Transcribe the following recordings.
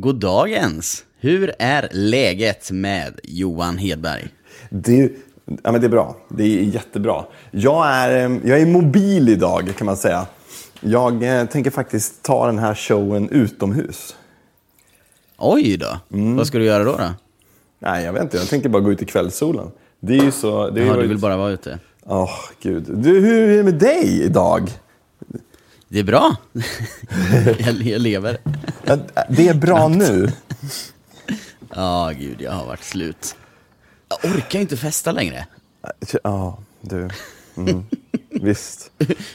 Goddagens! Hur är läget med Johan Hedberg? Det, ja, men det är bra. Det är jättebra. Jag är, eh, jag är mobil idag kan man säga. Jag eh, tänker faktiskt ta den här showen utomhus. Oj då! Mm. Vad ska du göra då? då? Nej, jag vet inte. Jag tänker bara gå ut i kvällssolen. Det är ju så... Det är Ja, ju- du vill bara vara ute? Åh, gud. Du, hur är det med dig idag? Det är bra. jag, jag lever. Det är bra nu. Ja, gud, jag har varit slut. Jag orkar inte festa längre. Ja, du. Mm. Visst.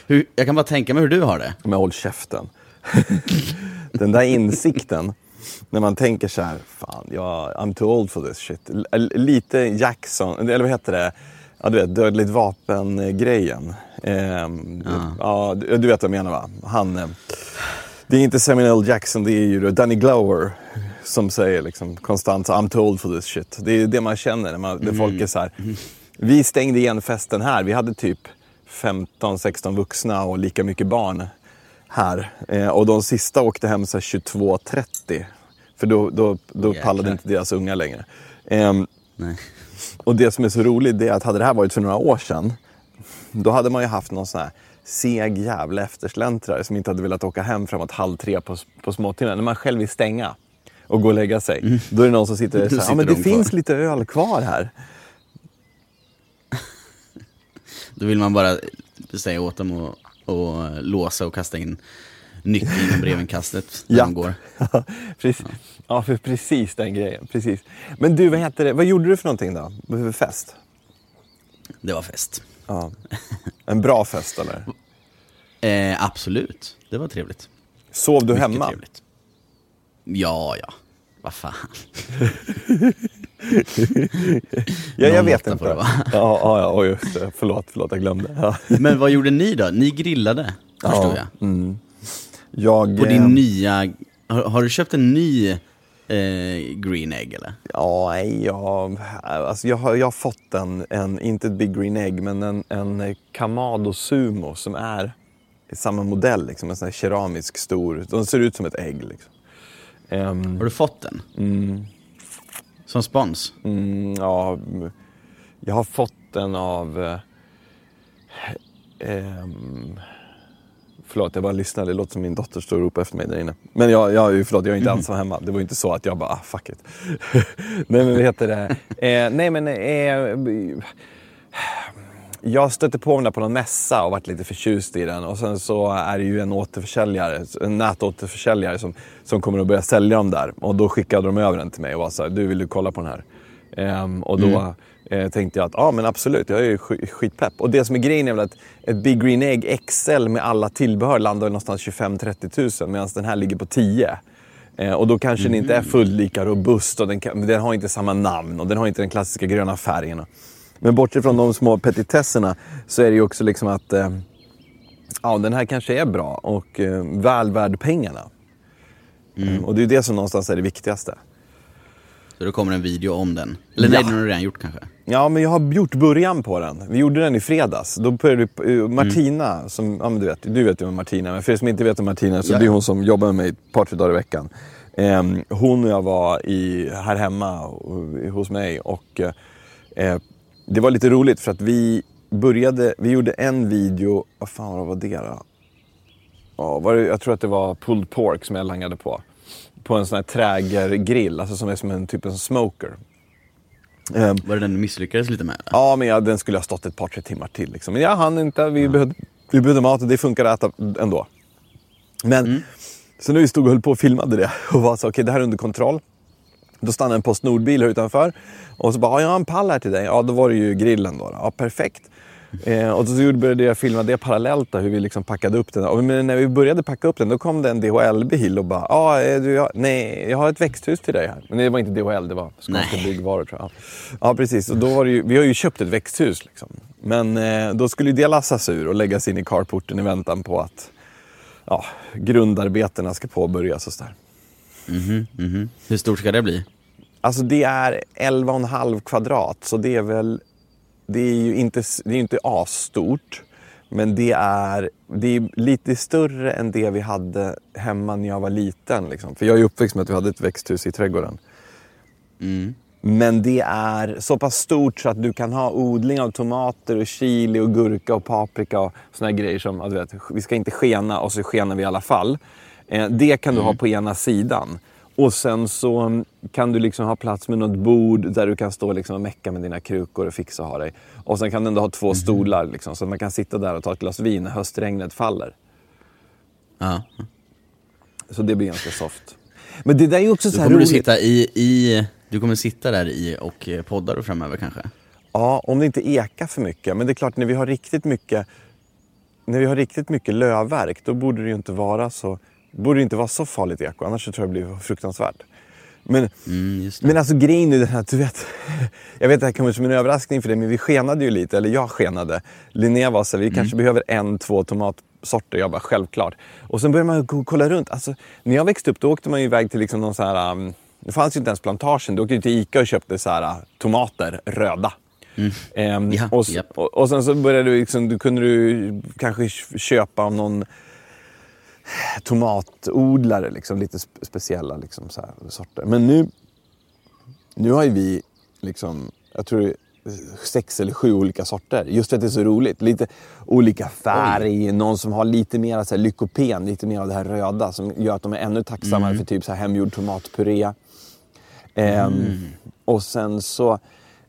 Hur, jag kan bara tänka mig hur du har det. Men håll käften. Den där insikten. När man tänker så här, fan, jag, I'm too old for this shit. Lite Jackson, eller vad heter det? Ja, du vet, dödligt vapen-grejen. Ehm, ja. du, du vet vad jag menar va? Han, eh, det är inte Samuel L. Jackson, det är ju Danny Glover som säger liksom konstant I'm too old for this shit. Det är det man känner när, man, när folk är så här. Vi stängde igen festen här. Vi hade typ 15-16 vuxna och lika mycket barn här. Eh, och de sista åkte hem så här 22.30. För då, då, då pallade inte deras unga längre. Nej. Och det som är så roligt det är att hade det här varit för några år sedan, då hade man ju haft någon sån här seg jävla eftersläntrare som inte hade velat åka hem framåt halv tre på, på småtimmen. När man själv vill stänga och gå och lägga sig. Då är det någon som sitter och säger, ja men det de kvar." finns lite öl kvar här. Då vill man bara säga åt dem att låsa och kasta in nyckeln genom brevinkastet Ja. går. precis. Ja, för precis den grejen. Precis. Men du, vad heter det? Vad gjorde du för någonting då? För fest? Det var fest. Ja. En bra fest eller? Eh, absolut, det var trevligt. Sov du Mycket hemma? trevligt. Ja, ja. Vad fan. Ja, jag vet inte. det. Ja, ja, ja, just det. Förlåt, förlåt, jag glömde. Ja. Men vad gjorde ni då? Ni grillade, förstod Ja, jag. Jag, På eh, din nya... Har, har du köpt en ny eh, green egg eller? Ja, jag, alltså jag, har, jag har fått en, en, inte ett Big Green Egg, men en, en Kamado Sumo som är samma modell, liksom, en sån här keramisk stor. De ser ut som ett ägg. Liksom. Ehm, Har du fått den? Som spons? mm, ja, jag har fått den av... Eh, ehm, förlåt, jag bara lyssnade. Det låter som min dotter står och ropar efter mig där inne. Men jag, jag, förlåt, jag är inte ensam hemma. Det var inte så att jag bara, ah, fuck it. nej, men vad heter det? Eh, nej, men... Eh, jag stötte på den där på någon mässa och varit lite förtjust i den. Och sen så är det ju en återförsäljare, en nätåterförsäljare som, som kommer att börja sälja dem där. Och då skickade de över den till mig och var så här, du vill du kolla på den här? Eh, och då mm eh, tänkte jag att ja men absolut, jag är ju sk- skitpepp. Och det som är grejen är väl att ett Big Green Egg XL med alla tillbehör landar någonstans 25-30 tusen medan den här ligger på 10. Eh, och då kanske den inte är fullt lika robust och den, kan, den har inte samma namn och den har inte den klassiska gröna färgen. Men bortsett från de små petitesserna så är det ju också liksom att eh, ja, den här kanske är bra och eh, väl värd pengarna. Eh, och det är ju det som någonstans är det viktigaste. Så då kommer en video om den. Eller Ja. nej, den har du redan gjort kanske? Ja, men jag har gjort början på den. Vi gjorde den i fredags. Då började eh, Martina, som, ja, men du, vet, du vet ju om Martina, men för er som inte vet om Martina så Ja. det är hon som jobbar med mig ett par, tre dagar i veckan. Ehm, hon och jag var i, här hemma och- hos mig och eh, eh, det var lite roligt för att vi började, vi gjorde en video, vad fan vad var det då? Ja, var det, jag tror att det var pulled pork som jag langade på. På en sån här trägergrill, alltså som är som en typ av smoker. Ehm, Var det den du misslyckades lite med? eller? Ja, men ja, den skulle ha stått ett par, tre timmar till. Liksom. Men jag hann inte. Vi, behövde, vi behövde mat och det funkade att äta ändå. Men så när vi stod och höll på och filmade det och var så okej det här är under kontroll. Då stannade en Postnordbil här utanför. Och så bara, ja, jag har en pall här till dig. Ja, då var det ju grillen då. Ja, perfekt. Eh, och så började jag filma det parallellt, då, hur vi liksom packade upp den. Och när vi började packa upp den, då kom det en DHL-bil och bara, ja, eh, du, jag, nej, jag har ett växthus till dig här. Men det var inte DHL, det var Skånska. Byggvaror tror jag. Ja, precis. Och då var det ju, vi har ju köpt ett växthus liksom. Men eh, då skulle det lassas ur och läggas in i carporten i väntan på att ja, grundarbetena ska påbörjas och sådär. Mhm, mhm. Hur stort ska det bli? Alltså det är 11,5 kvadrat så det är väl, det är ju inte, det är inte asstort. Men det är, det är lite större än det vi hade hemma när jag var liten. Liksom. För jag är uppväxt med att vi hade ett växthus i trädgården. Mm. Men det är så pass stort så att du kan ha odling av tomater och chili och gurka och paprika och såna grejer som, att vet, vi ska inte skena och så skenar vi i alla fall. Eh, det kan du ha på ena sidan. Och sen så kan du liksom ha plats med något bord där du kan stå liksom och mecka med dina krukor och fixa och ha dig. Och sen kan du ändå ha två stolar liksom, så att man kan sitta där och ta ett glas vin när höstregnet faller. Ja. Så det blir ganska soft. Men det där är ju också så här du roligt. sitta i, i, du kommer sitta där i och eh, podda då framöver kanske? Ja, om det inte ekar för mycket. Men det är klart, när vi har riktigt mycket, när vi har riktigt mycket lövverk, då borde det ju inte vara så, borde inte vara så farligt eko. Annars tror jag det blir fruktansvärt. Men, Mm, men alltså grejen är den här, du vet, jag vet att det här kommer som en överraskning för dig, men vi skenade ju lite, eller jag skenade. Linnea var så här, vi kanske behöver en, två tomatsorter. Jag bara, självklart. Och sen började man kolla runt. Alltså, när jag växte upp då åkte man ju iväg till liksom någon så här, um, det fanns ju inte ens plantagen. Du åkte ju till Ica och köpte så här, uh, tomater, röda. Ehm, Ja, och, japp. och, och sen så började du, liksom, du kunde du kanske köpa av någon tomatodlare, liksom, lite spe- speciella liksom, så här, sorter. Men nu, nu har ju vi, liksom, jag tror sex eller sju olika sorter. Just för att det är så roligt. Lite olika färg, någon som har lite mer så här, lykopen, lite mer av det här röda som gör att de är ännu tacksammare för typ så här, hemgjord tomatpuré. Ehm, Och sen så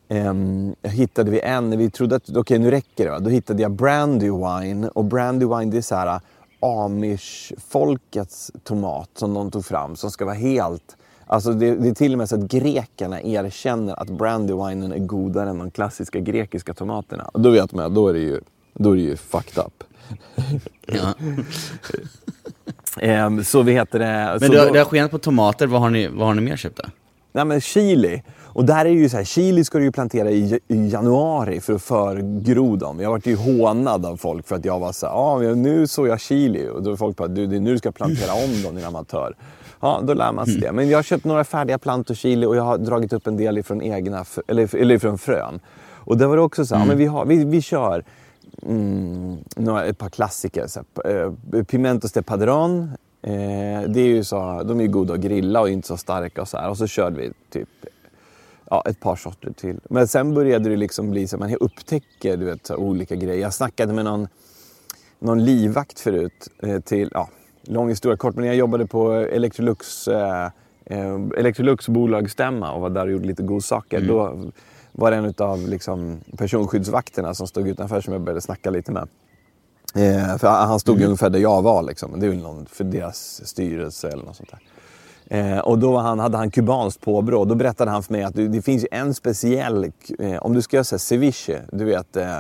ehm, hittade vi en, vi trodde att okej nu räcker det. Va? Då hittade jag Brandywine. Och Brandywine det är så här amish-folkets tomat som de tog fram som ska vara helt... Alltså det, det är till och med så att grekerna erkänner att Brandywinen är godare än de klassiska grekiska tomaterna. Och då vet man, då är det ju, då är det ju fucked up. Ja. Ehm, så vi heter det... Men du, då- det har skenat på tomater, vad har ni, vad har ni mer köpt då? Nej men chili. Och där är det ju så här, chili ska du ju plantera i, i januari för att förgro dem. Jag varit ju hånad av folk för att jag var så här, ah, nu såg jag chili. Och då var folk bara, du det är nu du ska plantera om dem din amatör. Ja, då lär man sig det. Men jag har köpt några färdiga plantor chili och jag har dragit upp en del ifrån egna, eller, eller ifrån frön. Och där var det också så här, mm. men vi, har, vi, vi kör mm, några, ett par klassiker. Så här, eh, Pimentos de Padron. Eh, det är ju så, de är ju goda att grilla och inte så starka och så här. Och så körde vi typ ja, ett par sorter till. Men sen började det liksom bli så att man upptäcker du vet, olika grejer. Jag snackade med någon, någon livvakt förut eh, till, ja, lång historia kort, men jag jobbade på Electrolux, eh, eh, Electrolux bolagsstämma och var där och gjorde lite godsaker. Då var det en av liksom, personskyddsvakterna som stod utanför som jag började snacka lite med. Eh, för han stod ju ungefär där jag var. Liksom. Det är väl någon för deras styrelse eller något sånt där. Eh, och då han, hade han kubanskt påbrå. Då berättade han för mig att det, finns en speciell, eh, om du ska göra så här ceviche, du vet eh,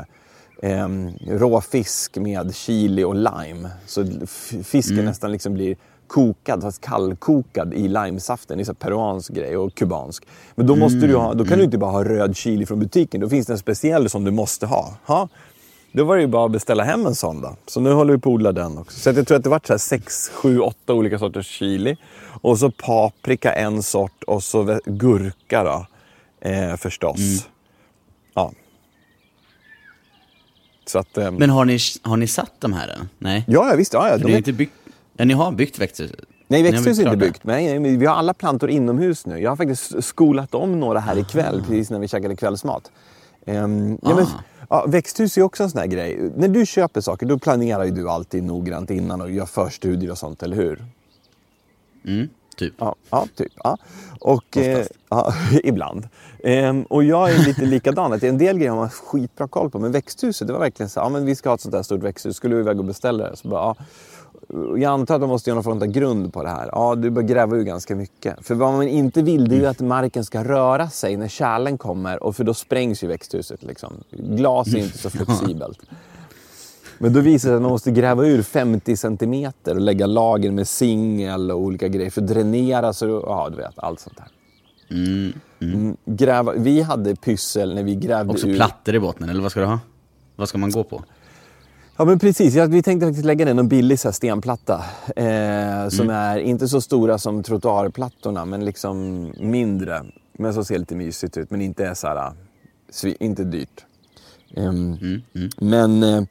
eh, rå fisk med chili och lime. Så fisken nästan liksom blir kokad, fast kallkokad i limesaften. Det är så här peruansk grej och kubansk. Men då, måste du ha, då kan du inte bara ha röd chili från butiken. Då finns det en speciell som du måste ha. ha. Då var det ju bara att beställa hem en sån då. Så nu håller vi på att odla den också. Så jag tror att det vart så här sex, sju, åtta olika sorters chili. Och så paprika en sort och så gurka då. Eh, förstås. Ja. Så att... Eh, Men har ni, har ni satt de här än? Nej? ja, ja, visst. Ja, ja, de är, inte byggt, ja, ni har byggt växthuset? nej, Ni har växthus är inte byggt. Nej, nej, vi har alla plantor inomhus nu. Jag har faktiskt skolat om några här ikväll, precis när vi käkade kvällsmat. Ehm, ja, men, Ah. Ja, växthus är också en sån här grej. När du köper saker, då planerar ju du alltid noggrant innan och gör förstudier och sånt, eller hur? Mm, typ. Ja, ja typ. Ja. Och, eh, ja, ibland. Ehm, och jag är lite likadan. Att en del grejer har man skitbra koll på. Men växthuset, det var verkligen så ja, men vi ska ha ett sånt där stort växthus. Skulle vi iväg och beställa det? Så bara, ja. Jag antar att man måste göra någon form av grund på det här. Ja, du bör gräva ur ganska mycket. För vad man inte vill det är ju att marken ska röra sig när kärlen kommer. Och för då sprängs ju växthuset. Liksom. Glas är inte så flexibelt. Men då visar det sig att man måste gräva ur 50 centimeter och lägga lager med singel och olika grejer för att dränera. Så, ja, du vet, allt sånt där. Mm. Mm, gräva, vi hade pyssel när vi grävde Också ur... plattor i båten, eller vad ska du ha? Vad ska man gå på? Ja men precis, ja, vi tänkte faktiskt lägga ner någon billig så stenplatta. Eh, som är inte så stora som trottoarplattorna men liksom mindre. Men som ser lite mysigt ut men inte är så här, inte dyrt. Ehm, Mm, mm. Men eh,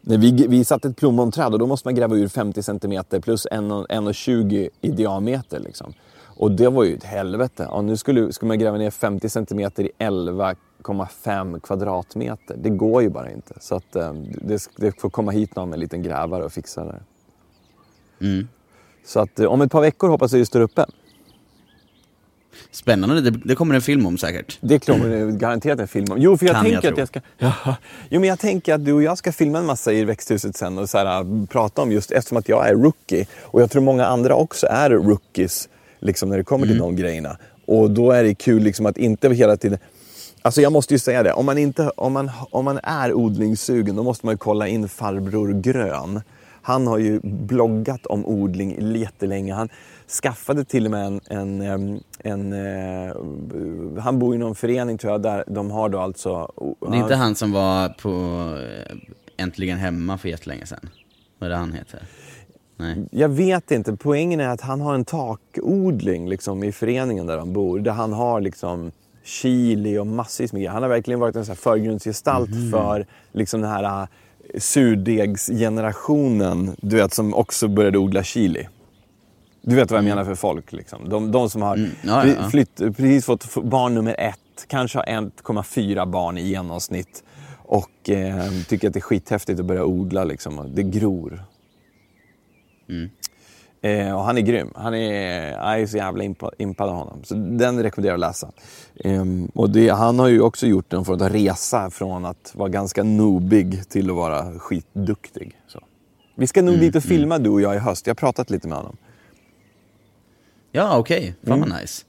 vi, vi satte ett plommonträd och då måste man gräva ur 50 cm plus 1,20 i diameter. Liksom. Och det var ju ett helvete. Ja, nu skulle, skulle man gräva ner 50 cm i 11,5 kvadratmeter. Det går ju bara inte. Så att, eh, det, det får komma hit någon med en liten grävare och fixa det. Mm. Så att eh, om ett par veckor hoppas jag det står uppe. Spännande, det, det kommer en film om säkert. Det kommer det garanterat en film om. Jo, för jag Kan tänker jag att tro. jag ska... Ja. Jo, men jag tänker att du och jag ska filma en massa i växthuset sen och så här, prata om just eftersom att jag är rookie och jag tror många andra också är rookies liksom när det kommer till de grejerna. Och då är det kul liksom att inte hela tiden... Alltså jag måste ju säga det, om man, inte, om man, om man är odlingssugen då måste man ju kolla in farbror Grön. Han har ju bloggat om odling jättelänge. Han skaffade till och med en... en, em, en eh, han bor i någon förening tror jag, där de har då alltså... Det är inte han som var på eh, Äntligen Hemma för jättelänge sedan? Vad är det han heter? Nej. Jag vet inte. Poängen är att han har en takodling liksom, i föreningen där han bor. Där han har liksom chili och massvis med grejer. Han har verkligen varit en sån här förgrundsgestalt för liksom den här äh, surdegsgenerationen. Du vet, som också började odla chili. Du vet vad jag menar för folk. Liksom. De, de som har Mm, ja, ja. Flytt, precis fått barn nummer ett, kanske har 1,4 barn i genomsnitt. Och eh, tycker att det är skithäftigt att börja odla. Liksom. Det gror. Mm. Eh, och han är grym. Han är, jag är så jävla impa- impad av honom. Så den rekommenderar jag att läsa. Ehm, och det, han har ju också gjort en form av resa från att vara ganska noobig till att vara skitduktig. Så. Vi ska nog dit och filma du och jag i höst. Jag har pratat lite med honom. Ja, okej. Fan Mm. vad nice.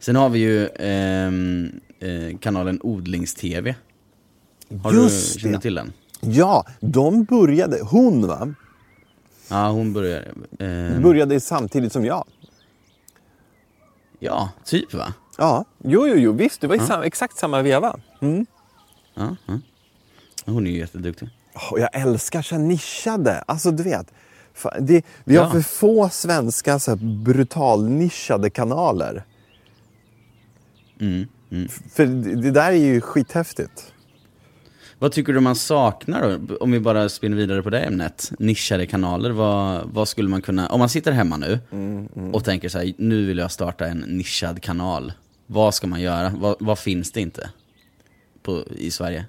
Sen har vi ju ehm, eh, kanalen Odlings-TV. Har Just du, känner till den? Ja, de började, hon va? Ja, hon börjar... ehm, Började samtidigt som jag. ja, typ va? Ja, jo, jo, jo, visst. Det var i sam- exakt samma veva. Mm. Ja, ja. Hon är ju jätteduktig. Och jag älskar så nischade. Alltså du vet. Det, vi har Ja. för få svenska så brutalnischade kanaler. Mm, mm. För det, det där är ju skithäftigt. Vad tycker du man saknar då? Om vi bara spinner vidare på det ämnet. Nischade kanaler, vad, vad skulle man kunna... Om man sitter hemma nu Mm, och tänker så här, nu vill jag starta en nischad kanal. Vad ska man göra? Vad, vad finns det inte på, i Sverige?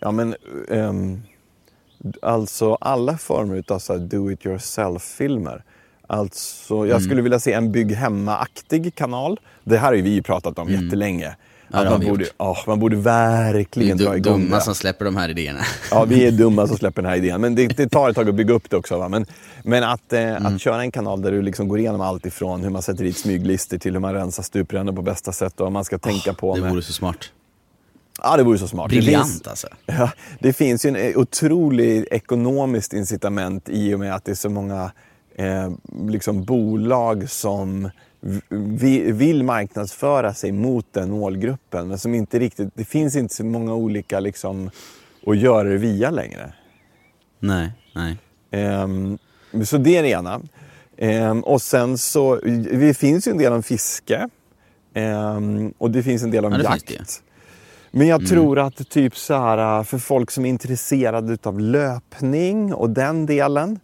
Ja men ehm, alltså alla former av do it yourself-filmer. Alltså Mm. jag skulle vilja se en bygg hemma-aktig kanal. Det här har ju vi pratat om jättelänge. Ja, man, vi borde, ja, man borde är verkligen dra igång dumma det. som släpper de här idéerna. Ja, vi är dumma som släpper den här idén. Men det, det tar ett tag att bygga upp det också. Va? Men, men att, eh, Mm. att köra en kanal där du liksom går igenom allt ifrån hur man sätter dit smyglistor till hur man rensar stuprör på bästa sätt och vad man ska tänka på. Det med. vore så smart. Ja, det vore så smart. Det Briljant finns, alltså. ja, det finns ju en otrolig ekonomiskt incitament i och med att det är så många eh, liksom bolag som vi, vill marknadsföra sig mot den målgruppen. Men som inte riktigt, det finns inte så många olika liksom, att göra det via längre. Nej, nej. Ehm, så det är det ena. Ehm, och sen så, det finns ju en del om fiske. Ehm, och det finns en del om Ja, jakt. Men jag tror att typ så här för folk som är intresserade av löpning och den delen.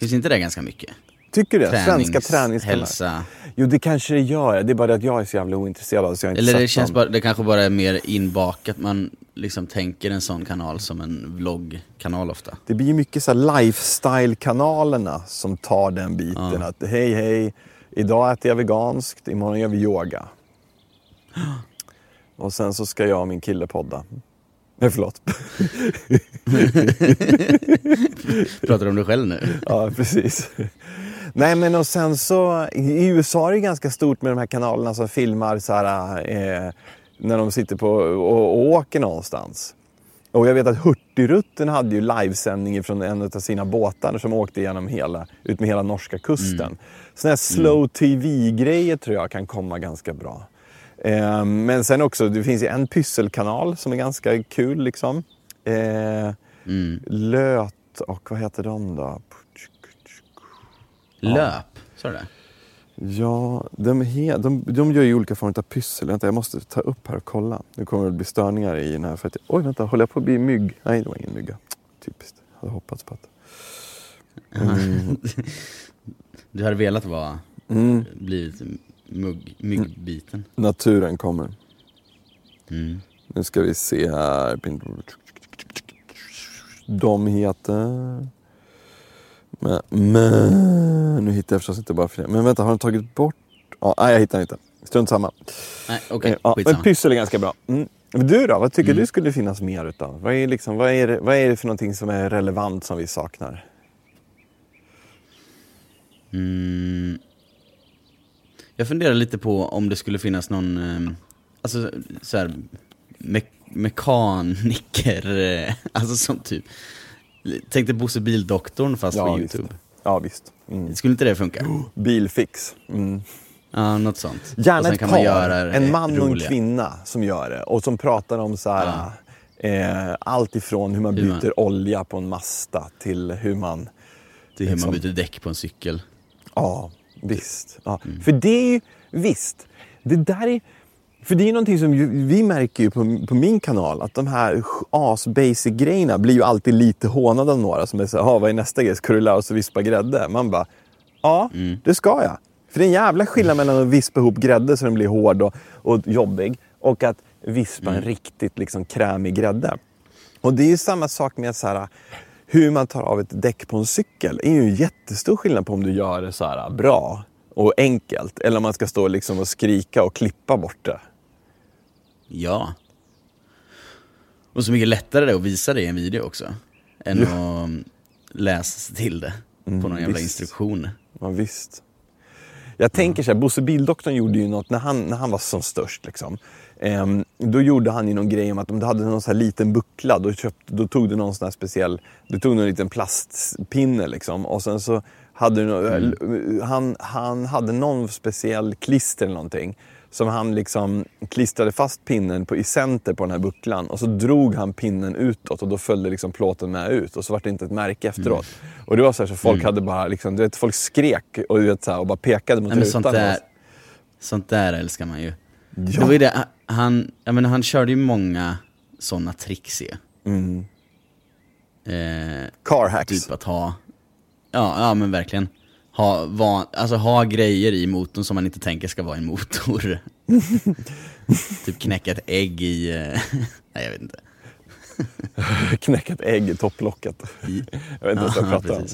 Finns inte det ganska mycket? Tycker du det? Svenska Tränings, träningskanaler. hälsa. Jo, det kanske det gör. Det är bara det att jag är så jävla ointresserad av det, så jag inte Eller det känns dem. bara, det kanske bara är mer inbakat. Man liksom tänker en sån kanal som en vloggkanal ofta. Det blir ju mycket så här lifestyle-kanalerna som tar den biten. Ja. Att hej, hej, idag äter jag veganskt, imorgon gör vi yoga. Och sen så ska jag och min kille podda. Nej, förlåt. Pratar du om dig själv nu? ja, precis. Nej, men och sen så i USA är det ganska stort med de här kanalerna som filmar så här, eh, när de sitter på och, och åker någonstans. Och jag vet att Hurtigruten hade ju livesändning från en av sina båtar som åkte igenom hela, ut med hela norska kusten. Mm. Sådana här slow tv-grejer tror jag kan komma ganska bra. Eh, men sen också, det finns ju en pysselkanal som är ganska kul liksom. Eh, Mm. Löt och vad heter de då? Löp, sa du det? Ja, de, he, de, de gör ju olika former av pyssel. Vänta, jag måste ta upp här och kolla. Nu kommer det bli störningar i den här. För att, oj, vänta, håller jag på att bli mygg? Nej, det var ingen mygga. Typiskt. Jag hade hoppats på att... Mm. Du hade velat vara, Mm. blivit mugg, myggbiten. Naturen kommer. Mm. Nu ska vi se här. De heter... Men, men, nu hittar jag förstås inte bara det. Men vänta, har de tagit bort... Ja, nej, jag hittar inte. Strunt samma. Nej, okej, Eh, ja, men pyssel är ganska bra. Mm. Du då? Vad tycker Mm. du skulle finnas mer utav? Vad är, liksom, vad, är det, vad är det för någonting som är relevant som vi saknar? Mm. Jag funderar lite på om det skulle finnas någon, eh, alltså så här, me mekaniker, eh, alltså som typ, tänk dig Bosse Bildoktorn fast Ja, på visst. YouTube. Ja, visst. Mm. Skulle inte det funka? Bilfix. Mm. Ja, något sånt. Gärna ett kan par, man en man och en kvinna som gör det. Och som pratar om så här, eh, allt ifrån hur man Hur man- byter olja på en Masta till hur man... Är hur man liksom- byter däck på en cykel. Ja, visst. Ja. Mm. För det är ju, visst, det där är... För det är någonting som vi märker ju på, på min kanal att de här as-basic grejerna blir ju alltid lite hånade av några som är så här, "Jaha, vad är nästa grej? Ska du lära oss att vispa grädde? Man bara, ja, Mm. det ska jag. För det är en jävla skillnad mellan att vispa ihop grädde så den blir hård och, och jobbig och att vispa Mm. en riktigt liksom krämig grädde. Och det är ju samma sak med så här, hur man tar av ett däck på en cykel. Det är ju en jättestor skillnad på om du gör det så här bra och enkelt eller om man ska stå liksom och skrika och klippa bort det. Ja. Och så mycket lättare det att visa det i en video också. Än att läsa till det på någon jävla Mm, visst. instruktion. Ja, visst. Jag tänker så här, Bosse Bildoktorn gjorde ju något när han, när han var som störst. Liksom. Ehm, då gjorde han ju någon grej om att om du hade någon så här liten buckla, då, köpte, då tog du någon sån här speciell, du tog någon liten plastpinne liksom. Och sen så hade du, nå- han, han hade någon speciell klister eller någonting. Som han liksom klistrade fast pinnen på, i center på den här bucklan och så drog han pinnen utåt och då följde liksom plåten med ut och så var det inte ett märke efteråt. Och det var så här så folk hade bara liksom, du vet, folk skrek och, du vet, så här, och bara pekade mot Nej, rutan. sånt där, sånt där älskar man ju. Ja. Det var det, han, jag menar, han körde ju många sådana tricks ju. Mm. Eh, Car hacks. typ att ha, ja, ja men verkligen. Ha, van, alltså ha grejer i motorn som man inte tänker ska vara i en motor. typ knäcka ett ägg i, eh, nej jag vet inte. Knäcka ett ägg i topplocket. Jag vet inte vad jag Ja, pratar om.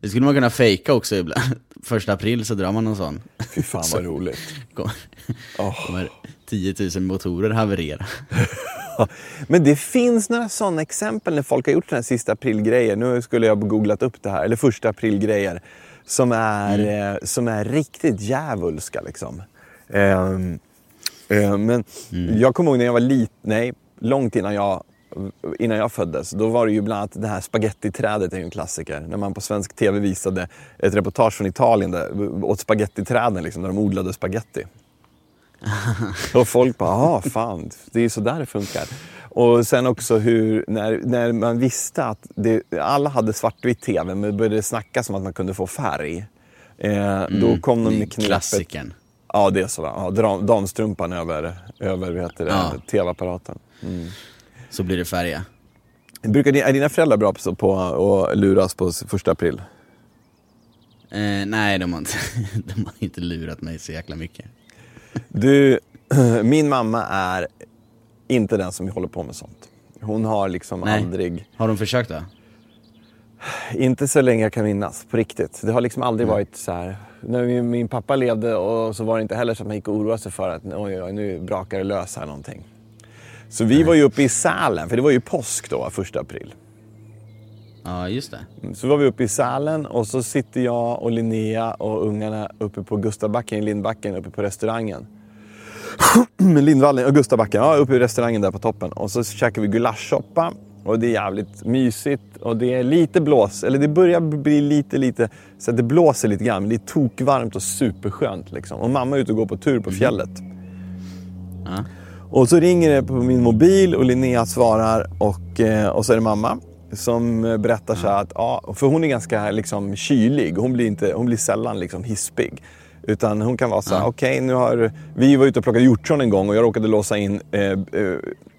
Det skulle man kunna fejka också ibland. Första april så drar man någon sån. Fy fan vad roligt. Kommer, Åh. kommer 10 000 motorer haverera. Men det finns några sådana exempel när folk har gjort sådana här sista aprilgrejer. Nu skulle jag ha googlat upp det här. Eller första aprilgrejer. Som är, Mm. eh, som är riktigt djävulska liksom. Ehm, eh, men Mm. jag kommer ihåg när jag var liten, nej, långt innan jag, innan jag föddes. Då var det ju bland annat det här spagettiträdet är ju en klassiker. När man på svensk tv visade ett reportage från Italien där, åt spagettiträden liksom, där de odlade spaghetti. Och folk bara, ja fan, det är ju så där det funkar. Och sen också hur, när, när man visste att det, alla hade svartvitt tv men det började snackas om att man kunde få färg. Eh, Då kom de med knepet. Klassikern. Ja, det är så. va? Ja, damstrumpan över, över vad heter det, Ja. tv-apparaten. Så blir det färga. Brukar, di- är dina föräldrar bra på, på att luras på första april? Eh, nej, de har, inte, de har inte lurat mig så jäkla mycket. Du, min mamma är inte den som håller på med sånt. Hon har liksom Nej. aldrig... Har de försökt då? Inte så länge jag kan minnas, på riktigt. Det har liksom aldrig varit så här. När min, pappa levde och så var det inte heller så att man gick och oroade sig för att oj, oj, nu brakar det lös här någonting. Så vi var ju uppe i Sälen, för det var ju påsk då, första april. Ja, just det. Så var vi uppe i Sälen och så sitter jag och Linnea och ungarna uppe på Gustavbacken i Lindbacken uppe på restaurangen. Lindvallen och Gustavbacken, ja uppe i restaurangen där på toppen. Och så käkar vi gulaschsoppa och det är jävligt mysigt och det är lite blås, eller det börjar bli lite, lite, så att det blåser lite grann. Men det är tokvarmt och superskönt liksom. Och mamma är ute och går på tur på fjället. Ja. Och så ringer det på min mobil och Linnea svarar och, eh, och så är det mamma. Som eh, berättar så att, ja, för hon är ganska liksom kylig. Hon blir, inte, hon blir sällan liksom hispig. Utan hon kan vara så här, Ja. okej nu har, vi var ute och plockade hjortron en gång och jag råkade låsa in, eh, eh,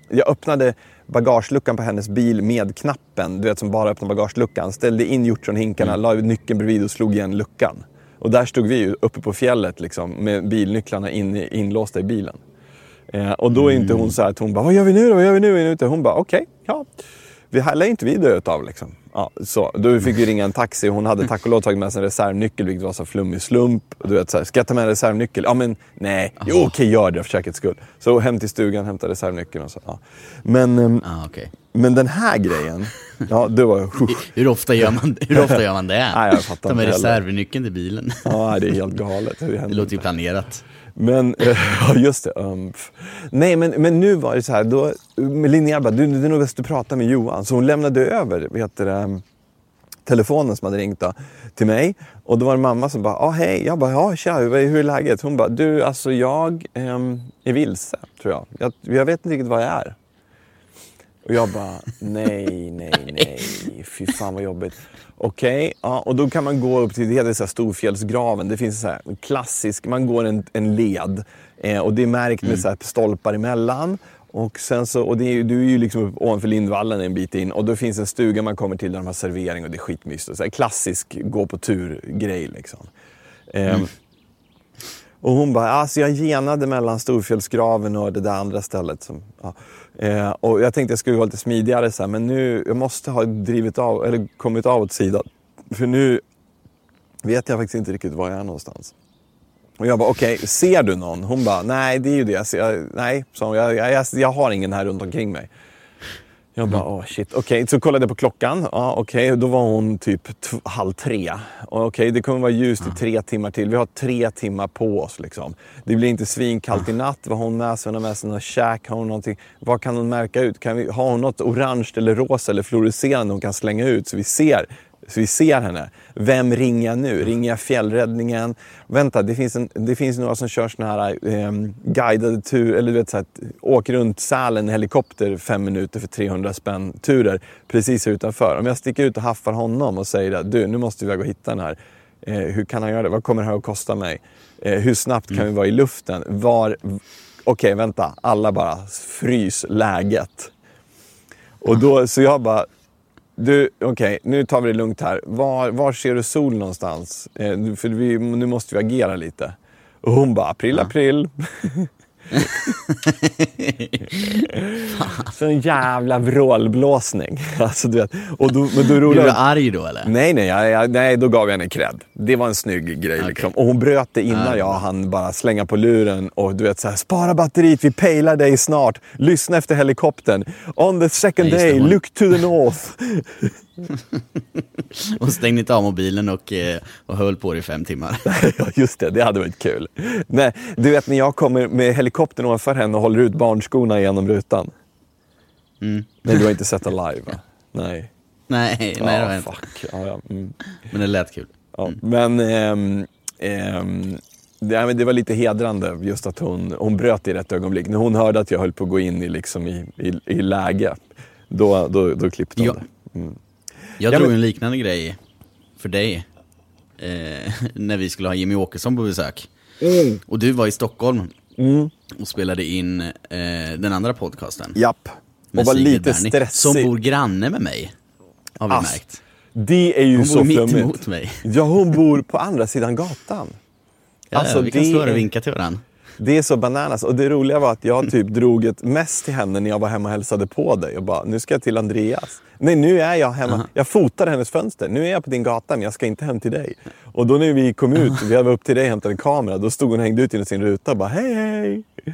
jag öppnade bagageluckan på hennes bil med knappen, du vet som bara öppnar bagageluckan. Ställde in hjortronhinkarna, Mm. la nyckeln bredvid och slog igen luckan. Och där stod vi ju uppe på fjället liksom, med bilnycklarna in, inlåsta i bilen. Eh, och då är inte Mm. hon så här att hon bara, vad gör vi nu då? Vad gör vi nu? Hon bara, okej, ja. Vi lär inte vi dö utav liksom. Ja, så. Då fick vi ringa en taxi. Hon hade tack och lov tagit med sig en reservnyckel, vilket var så flummig slump. Du vet, så här, ska jag ta med en reservnyckel? Ja, men nej. Jo, okej, gör det för säkerhets skull. Så hem till stugan, hämta reservnyckeln och så. Ja. Men, ehm, Ah, okej. men den här grejen, ja, det var... Hur ofta gör man, hur ofta gör man det? Nej, jag fattar Ta med reservnyckeln till bilen. Ja, det är helt galet. Det Det låter ju planerat. Men, ja just det. Um, nej men, men nu var det så här, då, med Linnea bara, du, det är nog bäst du pratar med Johan. Så hon lämnade över, vad heter det, telefonen som hade ringt då, till mig. Och då var det mamma som bara, ah, hej. Jag bara, ja tja, hur, hur är läget? Hon bara, du alltså jag um, är vilse, tror jag. jag. Jag vet inte riktigt vad jag är. Och jag bara, nej, nej, nej, fy fan vad jobbigt. Okej, ja, och då kan man gå upp till, det heter så Storfjällsgraven. Det finns så här klassisk, man går en, en led eh, och det är märkt med så här stolpar emellan. Och, sen så, och det är, du är ju liksom upp ovanför Lindvallen en bit in och då finns en stuga man kommer till där de har servering och det är skitmysigt. Så här klassisk gå på tur-grej liksom. Ehm, och hon bara, alltså jag genade mellan Storfjällsgraven och det där andra stället. Som, ja eh, och jag tänkte jag skulle vara lite smidigare så här, men nu, jag måste ha drivit av, eller kommit av åt sidan. För nu vet jag faktiskt inte riktigt var jag är någonstans. Och jag bara, okej, ser du någon? Hon bara, nej det är ju det jag ser. Jag, nej, så jag, jag, jag, jag har ingen här runt omkring mig. Jag bara, åh shit. Okej, så kollade jag på klockan. Ja, Okej, då var hon typ halv tre. Okej, det kommer vara ljust i tre timmar till. Vi har tre timmar på oss. Liksom. Det blir inte svinkallt i natt. Vad har hon med sig? Hon har med sig något käk. Har hon någonting? Vad kan hon märka ut? Kan vi, har hon något orange eller rosa eller fluorescerande hon kan slänga ut så vi ser? Så vi ser henne. Vem ringer jag nu? Ringer jag fjällräddningen? Vänta, det finns, en, det finns några som kör såna här eh, guidade turer, eller du vet så här, åk runt Sälen i helikopter fem minuter för 300 spänn turer precis här utanför. Om jag sticker ut och haffar honom och säger att du, nu måste vi iväg och hitta den här. Eh, hur kan han göra det? Vad kommer det här att kosta mig? Eh, hur snabbt kan vi vara i luften? Var... Okej, vänta. Alla bara frys läget. Och då, så jag bara, du, okej, nu tar vi det lugnt här. Var, var ser du sol någonstans? Eh, för vi, nu måste vi agera lite. Och hon bara, april, april. en jävla vrålblåsning. Alltså, du vet. Och då, men då Blev du arg då eller? Nej, nej, jag, jag, nej, då gav jag henne cred. Det var en snygg grej. Okej. Liksom. Och hon bröt det innan Ja. jag hann bara slänga på luren och du vet så här, spara batteriet, vi pejlar dig snart. Lyssna efter helikoptern. On the second Ja, day, look to the north. Och stängde inte av mobilen och, eh, och höll på det i fem timmar. ja, just det, det hade varit kul. Nej, du vet när jag kommer med helikoptern ovanför henne och håller ut barnskorna genom rutan. Mm. Nej, du har inte sett den live va? Nej. Nej, nej det var Ja, jag inte. Ja. Mm. Men det lät kul. Ja, Men ehm, ehm, det, det var lite hedrande just att hon, hon bröt i rätt ögonblick. När hon hörde att jag höll på att gå in i, liksom, i, i, i läge, då, då, då klippte hon Ja. det. Mm. Jag Ja, drog men- en liknande grej för dig. Eh, när vi skulle ha Jimmy Åkesson på besök. Och du var i Stockholm Mm. och spelade in eh, den andra podcasten. Japp. Och var Sigrid lite Berni, stressig. Som bor granne med mig. Har vi Ass, märkt. Det är ju Hon så bor mitt flummigt. emot mig. Ja, hon bor på andra sidan gatan. Ja, Alltså, vi kan det stå här är- och vinka till varandra. Det är så bananas. Och det roliga var att jag typ drog ett mest till henne när jag var hemma och hälsade på dig. Och bara, nu ska jag till Andreas. Nej, nu är jag hemma. Jag fotade hennes fönster. Nu är jag på din gata, men jag ska inte hem till dig. Och då när vi kom ut, vi var upp till dig och hämtade en kamera. Då stod hon och hängde ut genom sin ruta och bara, hej hej.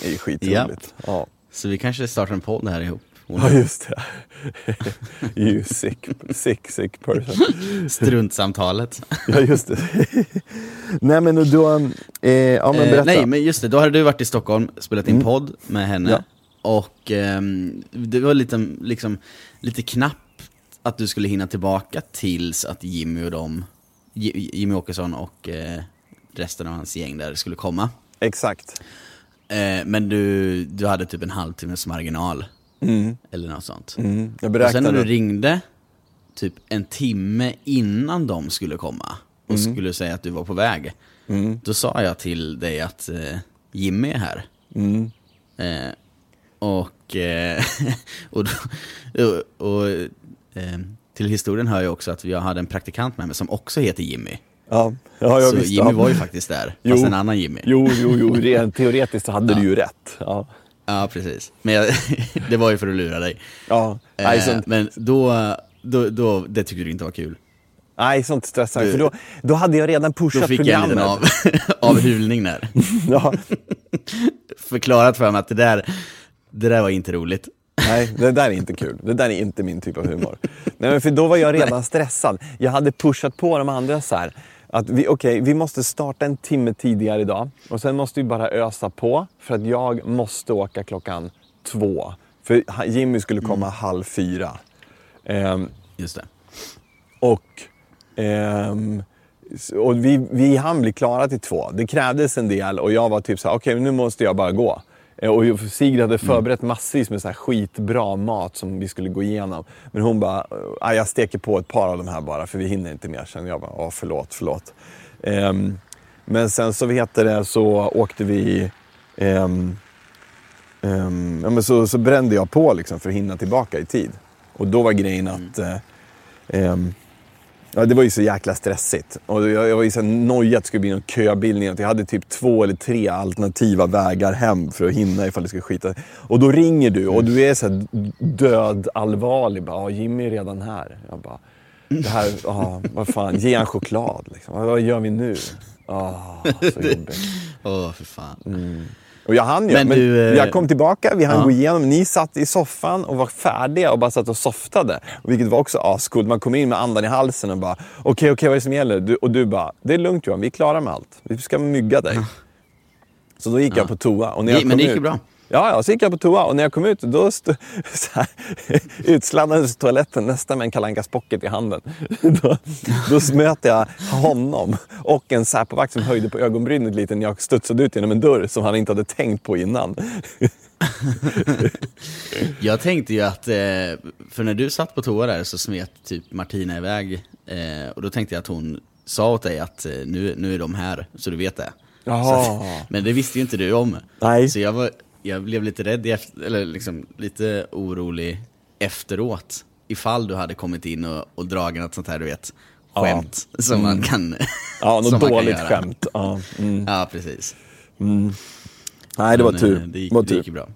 Det är ju skitroligt. Ja. Så vi kanske startar en podd här ihop. Hon ja, just det. you sick, sick, sick person. Struntsamtalet. Ja, just det. Nej, men då... Eh, ja, men Eh, berätta. nej, men just det. Då hade du varit i Stockholm, spelat in podd med henne. Ja. Och ehm, det var lite, liksom, lite knappt att du skulle hinna tillbaka tills att Jimmy och Ji- Jimmy Åkesson och eh, resten av hans gäng där skulle komma. Exakt. Eh, men du, du hade typ en halvtimmes marginal. Eller något sånt. Mm. Och sen när du ringde, typ en timme innan de skulle komma och Mm. skulle säga att du var på väg. Då sa jag till dig att eh, Jimmy är här. Mm. Eh, och eh, och, då- och, och eh, till historien hör jag också att jag hade en praktikant med mig som också heter Jimmy. Ja, ja jag så visste. Jimmy ja. var ju faktiskt där, Jo. fast en annan Jimmy. Jo, jo, jo, rent teoretiskt så hade du ju rätt. Ja, Ja, precis. Men jag, det var ju för att lura dig. ja. Nej, Eh, sånt, men då, då, då, det tyckte du inte var kul. nej, sånt stressar Du- för då, då hade jag redan Då pushat fick jag en programmet. liten av, avhyvling där. Ja, Förklarat för mig att det där, det där var inte roligt. nej, det där är inte kul. Det där är inte min typ av humor. Nej, men för då var jag redan stressad. Jag hade pushat på de andra så här. Att vi, okej, vi måste starta en timme tidigare idag. Och sen måste vi bara ösa på. För att jag måste åka klockan två. För Jimmy skulle komma halv fyra. Ehm, Just det. Och, s- och vi, vi hann bli klara till två. Det krävdes en del och jag var typ så här: okej nu måste jag bara gå. Eh, Och Sigrid hade förberett massvis med så här skitbra mat som vi skulle gå igenom. Men hon bara, "Ah, jag steker på ett par av de här bara för vi hinner inte mer. Sen jag bara, förlåt, förlåt. Ehm, men sen så vet det så åkte vi ehm, Ehm, ja, men så, så brände jag på liksom för att hinna tillbaka i tid. Och då var grejen att eh, ehm, ja, det var ju så jäkla stressigt. Och jag, jag var ju så nojig att det skulle bli någon köbildning. Att jag hade typ två eller tre alternativa vägar hem för att hinna ifall det skulle skita. Och då ringer du och du är så död allvarlig. Bara, "Ja, Jimmy är redan här. Jag bara, det här, ja, vad fan, ge en choklad liksom. Vad, gör vi nu? Ah, så jobbigt. Åh, för fan. Och jag hann ju. Men, Men du, eh, jag kom tillbaka, vi hann ja. gå igenom. Ni satt i soffan och var färdiga och bara satt och softade. Vilket var också ascoolt. Man kom in med andan i halsen och bara, okej, okej, vad är det som gäller? Du, och du bara, det är lugnt Johan, vi är klara med allt. Vi ska mygga dig. Så då gick jag på toa. Och när jag men det gick ju bra. Ja, ja, så gick jag på toa och när jag kom ut då stod så här, utsladdades toaletten nästan med en Kalankas pocket i handen. Då, då möter jag honom och en Säpovakt som höjde på ögonbrynet lite när jag studsade ut genom en dörr som han inte hade tänkt på innan. Jag tänkte ju att, eh, för när du satt på toa där så smet typ Martina iväg. Eh, och då tänkte jag att hon sa åt dig att eh, nu, nu är de här, så du vet det. Så men det visste ju inte du om. Nej. Så jag, var, jag blev lite rädd, efter, eller liksom lite orolig efteråt. Ifall du hade kommit in och, och dragit något sånt här, du vet, skämt. Som man kan Mm. Ja, något dåligt skämt. Ja, mm. Ja, precis. Nej, det var Men, tur. eh, Det gick, var det gick bra.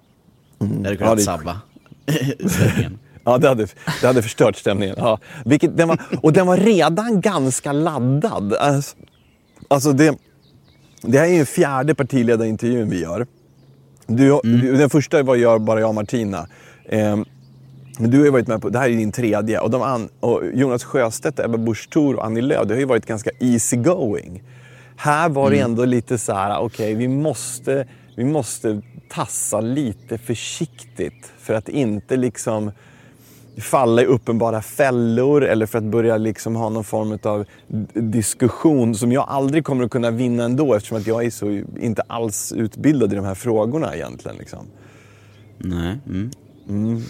Det hade Ja, kunnat det gick- sabba stämningen. Ja, det hade, det hade förstört stämningen. Ja. Vilket, den var, och den var redan ganska laddad. Alltså, alltså det, det här är ju fjärde partiledarintervjun vi gör. Du, du, den första var jag, bara jag och Martina. Ehm, men du har ju varit med på, det här är din tredje. Och, an, och Jonas Sjöstedt, Ebba Busch Thor och Annie Lööf, det har ju varit ganska easy going. Här var det ändå lite så här, okej vi, måste, vi måste tassa lite försiktigt för att inte liksom falla i uppenbara fällor eller för att börja liksom ha någon form av diskussion som jag aldrig kommer att kunna vinna ändå eftersom att jag är så inte alls utbildad i de här frågorna egentligen. Liksom. Nej. Mm.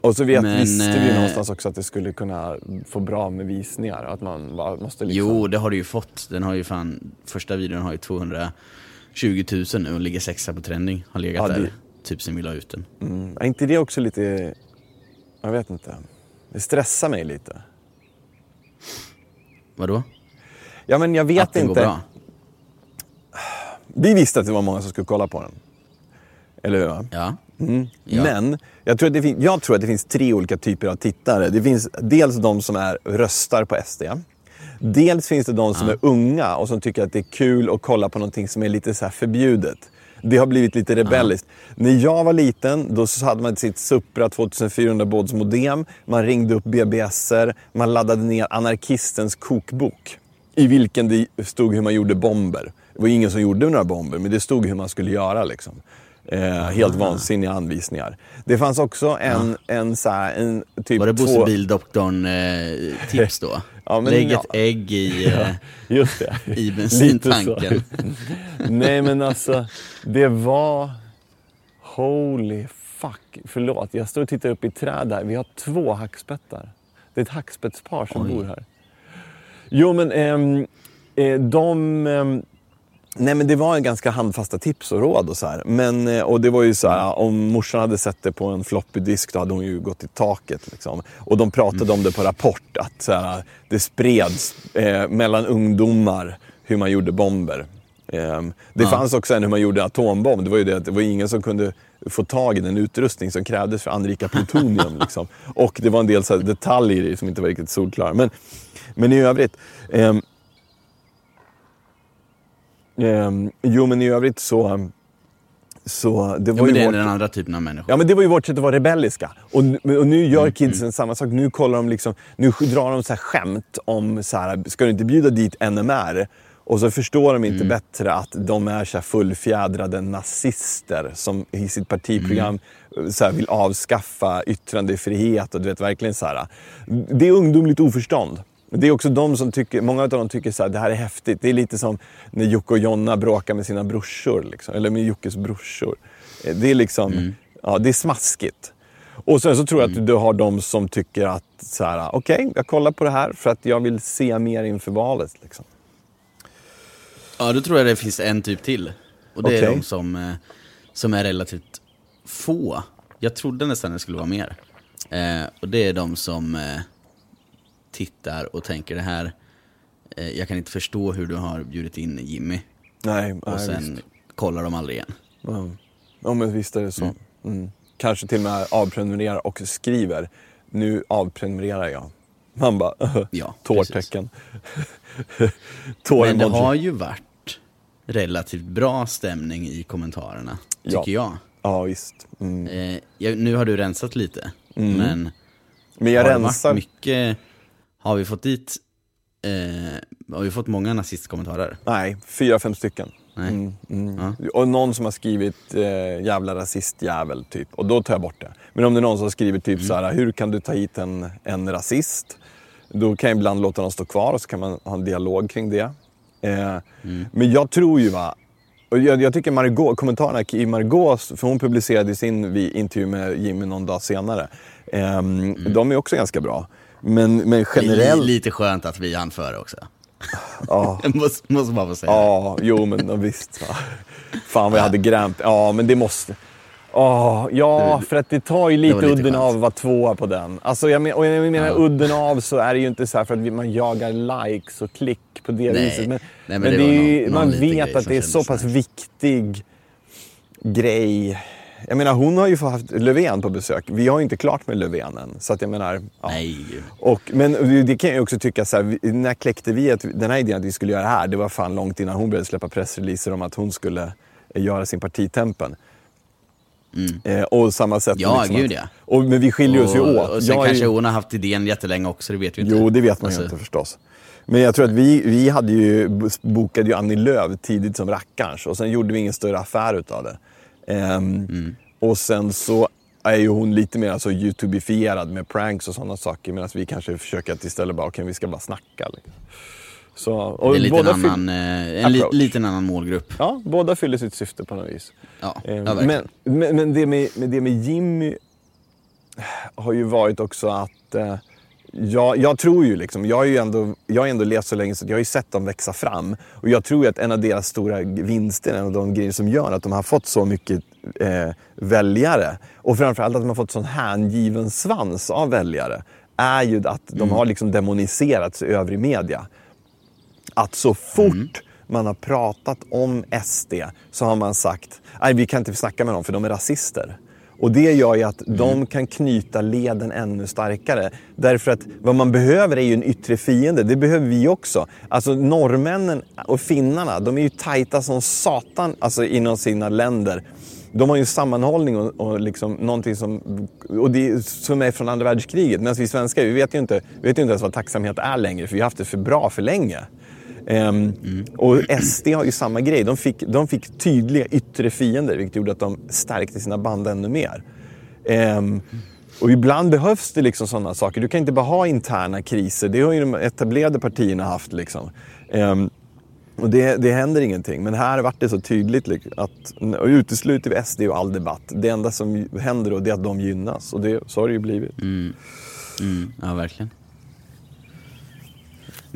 Och så vet, Men, visste vi eh, någonstans också att det skulle kunna få bra med visningar. Att man måste liksom... Jo, det har du ju fått. Den har ju fan, första videon har ju 220 000 nu och ligger sexa på trending. Har legat Ja, det- där typ sen vi la ut den. Mm. Är inte det också lite... Jag vet inte. Det stressar mig lite. Vadå? Ja, men jag vet att den inte. går bra? Vi visste att det var många som skulle kolla på den. Eller hur? va? Ja. Mm. Ja. Men jag tror, att det fin- jag tror att det finns tre olika typer av tittare. Det finns dels de som är röstar på SD. Dels finns det de som är unga och som tycker att det är kul att kolla på någonting som är lite så förbjudet. Det har blivit lite rebelliskt. När jag var liten då så hade man sitt Supra 2400 baud modem. Man ringde upp BBSer. Man laddade ner anarkistens kokbok. I vilken det stod hur man gjorde bomber. Det var ingen som gjorde några bomber, men det stod hur man skulle göra. Liksom. Eh, helt vansinniga anvisningar. Det fanns också en, en, så här, en typ Var det Bosse två... Bildoktorn-tips då? Ja, men Lägg ja. ett ägg i, eh, Just det. i bensintanken. Nej men alltså, det var... Holy fuck, förlåt. Jag står och tittar upp i träd här. Vi har två hackspettar. Det är ett hackspetspar som Oj. bor här. Jo, men ehm, eh, de... Nej men det var en ganska handfasta tips och råd och så här. Men, eh, och det var ju så här, om morsan hade sett det på en floppy disk då hade hon ju gått i taket. Liksom. Och de pratade om det på Rapport, att så här, det spreds eh, mellan ungdomar hur man gjorde bomber. Ehm, det Ja. fanns också en hur man gjorde atombomb. Det var ju det att det var ingen som kunde få tag i den utrustning som krävdes för att anrika plutonium. liksom. Och det var en del så här, detaljer som inte var riktigt solklara. Men, men i övrigt. ehm, ehm, jo men i övrigt så... Så det var men ju det är vårt... den andra typen av människor. Ja men det var ju vårt sätt att vara rebelliska. Och, nu- och nu Mm, gör kidsen samma sak. Nu kollar de liksom, nu drar de så här skämt om så här, ska du inte bjuda dit NMR? Och så förstår de Mm. inte bättre att de är så fullfjädrade nazister som i sitt partiprogram Mm. så vill avskaffa yttrandefrihet och du vet verkligen så här. Det är ungdomligt oförstånd. Det är också de som tycker, många av dem tycker så här, det här är häftigt. Det är lite som när Jocke och Jonna bråkar med sina brorsor. Liksom, eller med Jockes brorsor. Eh, Det är liksom, ja det är smaskigt. Och sen så tror jag att du har de som tycker att så här, okej, jag kollar på det här för att jag vill se mer inför valet. Liksom. Ja, då tror jag det finns en typ till. Och det är Okej. de som, eh, som är relativt få. Jag trodde nästan det skulle vara mer. Eh, och det är de som eh, tittar och tänker det här, eh, jag kan inte förstå hur du har bjudit in Jimmy. Nej, Och nej, sen visst. kollar de aldrig igen. Ja. ja, men visst är det så. Mm. Kanske till och med avprenumererar och skriver, nu avprenumererar jag. Man bara, Ja, tårtecken. Men det har ju varit relativt bra stämning i kommentarerna, Ja. tycker jag. Ja, visst. Mm. Eh, jag. Nu har du rensat lite, men Men jag har rensar. varit mycket, har vi fått dit, eh, har vi fått många nazistkommentarer? Nej, fyra, fem stycken. Nej. Mm, mm. Ja. Och någon som har skrivit eh, jävla rasistjävel typ. Och då tar jag bort det. Men om det är någon som har skrivit typ Mm. så här, hur kan du ta hit en, en rasist? Då kan jag ibland låta dem stå kvar och så kan man ha en dialog kring det. Eh, Mm. Men jag tror ju va, och jag, jag tycker Margot, kommentarerna i Margaux, för hon publicerade sin intervju med Jimmy någon dag senare. ehm, De är också ganska bra. Men, men generellt... Lite skönt att vi hann före också. ja. Måste, måste bara få säga. Ja, jo men visst. Fan vad jag hade grämt. Ja, men det måste... Ja, ja, för att det tar ju lite, lite udden skönt. av att vara tvåa på den. Alltså, jag, men, och jag menar Ja. udden av så är det ju inte så här för att man jagar likes och klick på det Nej. viset. Men, Nej, men men det det är ju, någon- man någon vet att det är så pass nice. viktig grej. Jag menar, hon har ju haft Löfven på besök. Vi har ju inte klart med Löfven än. Så att jag menar... Ja. Nej. Och, men det- kan jag också tycka, så här, när kläckte vi att, den här idén att vi skulle göra det här? Det var fan långt innan hon började släppa pressreleaser om att hon skulle eh, göra sin partitempen. Mm. Eh, och samma sätt. Ja, liksom gud att, ja. och, Men vi skiljer oss ju åt. och sen Jag är kanske ju, hon har haft idén jättelänge också, det vet vi inte. Jo, det vet man Alltså, ju inte förstås. Men jag tror att vi, vi hade ju, bokade ju Annie Lööf tidigt som rackarns och sen gjorde vi ingen större affär utav det. Ehm, Mm. Och sen så är ju hon lite mer alltså, youtubifierad med pranks och sådana saker medan vi kanske försöker att istället bara, okej vi ska bara snacka. Liksom. Så, Det är lite en annan, eh, en li, liten annan målgrupp. Ja, båda fyller sitt syfte på något vis. Ja, Eh, ja verkligen. men, men, men det, med, med det med Jimmy har ju varit också att eh, jag, jag tror ju liksom, jag har ju ändå, jag har ändå levt så länge så jag har ju sett dem växa fram. Och jag tror att en av deras stora vinster, en av de grejer som gör att de har fått så mycket eh, väljare och framförallt att de har fått sån hängiven svans av väljare är ju att de har liksom demoniserats i övrig media att så fort man har pratat om SD så har man sagt nej vi kan inte snacka med dem för de är rasister. Och det gör ju att de kan knyta leden ännu starkare. Därför att vad man behöver är ju en yttre fiende. Det behöver vi också. Alltså norrmännen och finnarna, de är ju tajta som satan alltså, inom sina länder. De har ju sammanhållning och, och liksom någonting som, och det, som är från andra världskriget. Medan vi svenskar, vi vet ju inte, vi vet ju inte ens vad tacksamhet är längre för vi har haft det för bra för länge. Ehm, Och SD har ju samma grej. De fick, de fick tydliga yttre fiender vilket gjorde att de stärkte sina band ännu mer. Ehm, och ibland behövs det liksom sådana saker. Du kan inte bara ha interna kriser. Det har ju de etablerade partierna haft. Liksom. Ehm, Och det, det händer ingenting. Men här vart det så tydligt liksom, att och utesluter vi SD och all debatt. Det enda som händer då det är att de gynnas. Och det, så har det ju blivit. Mm, mm. ja, verkligen.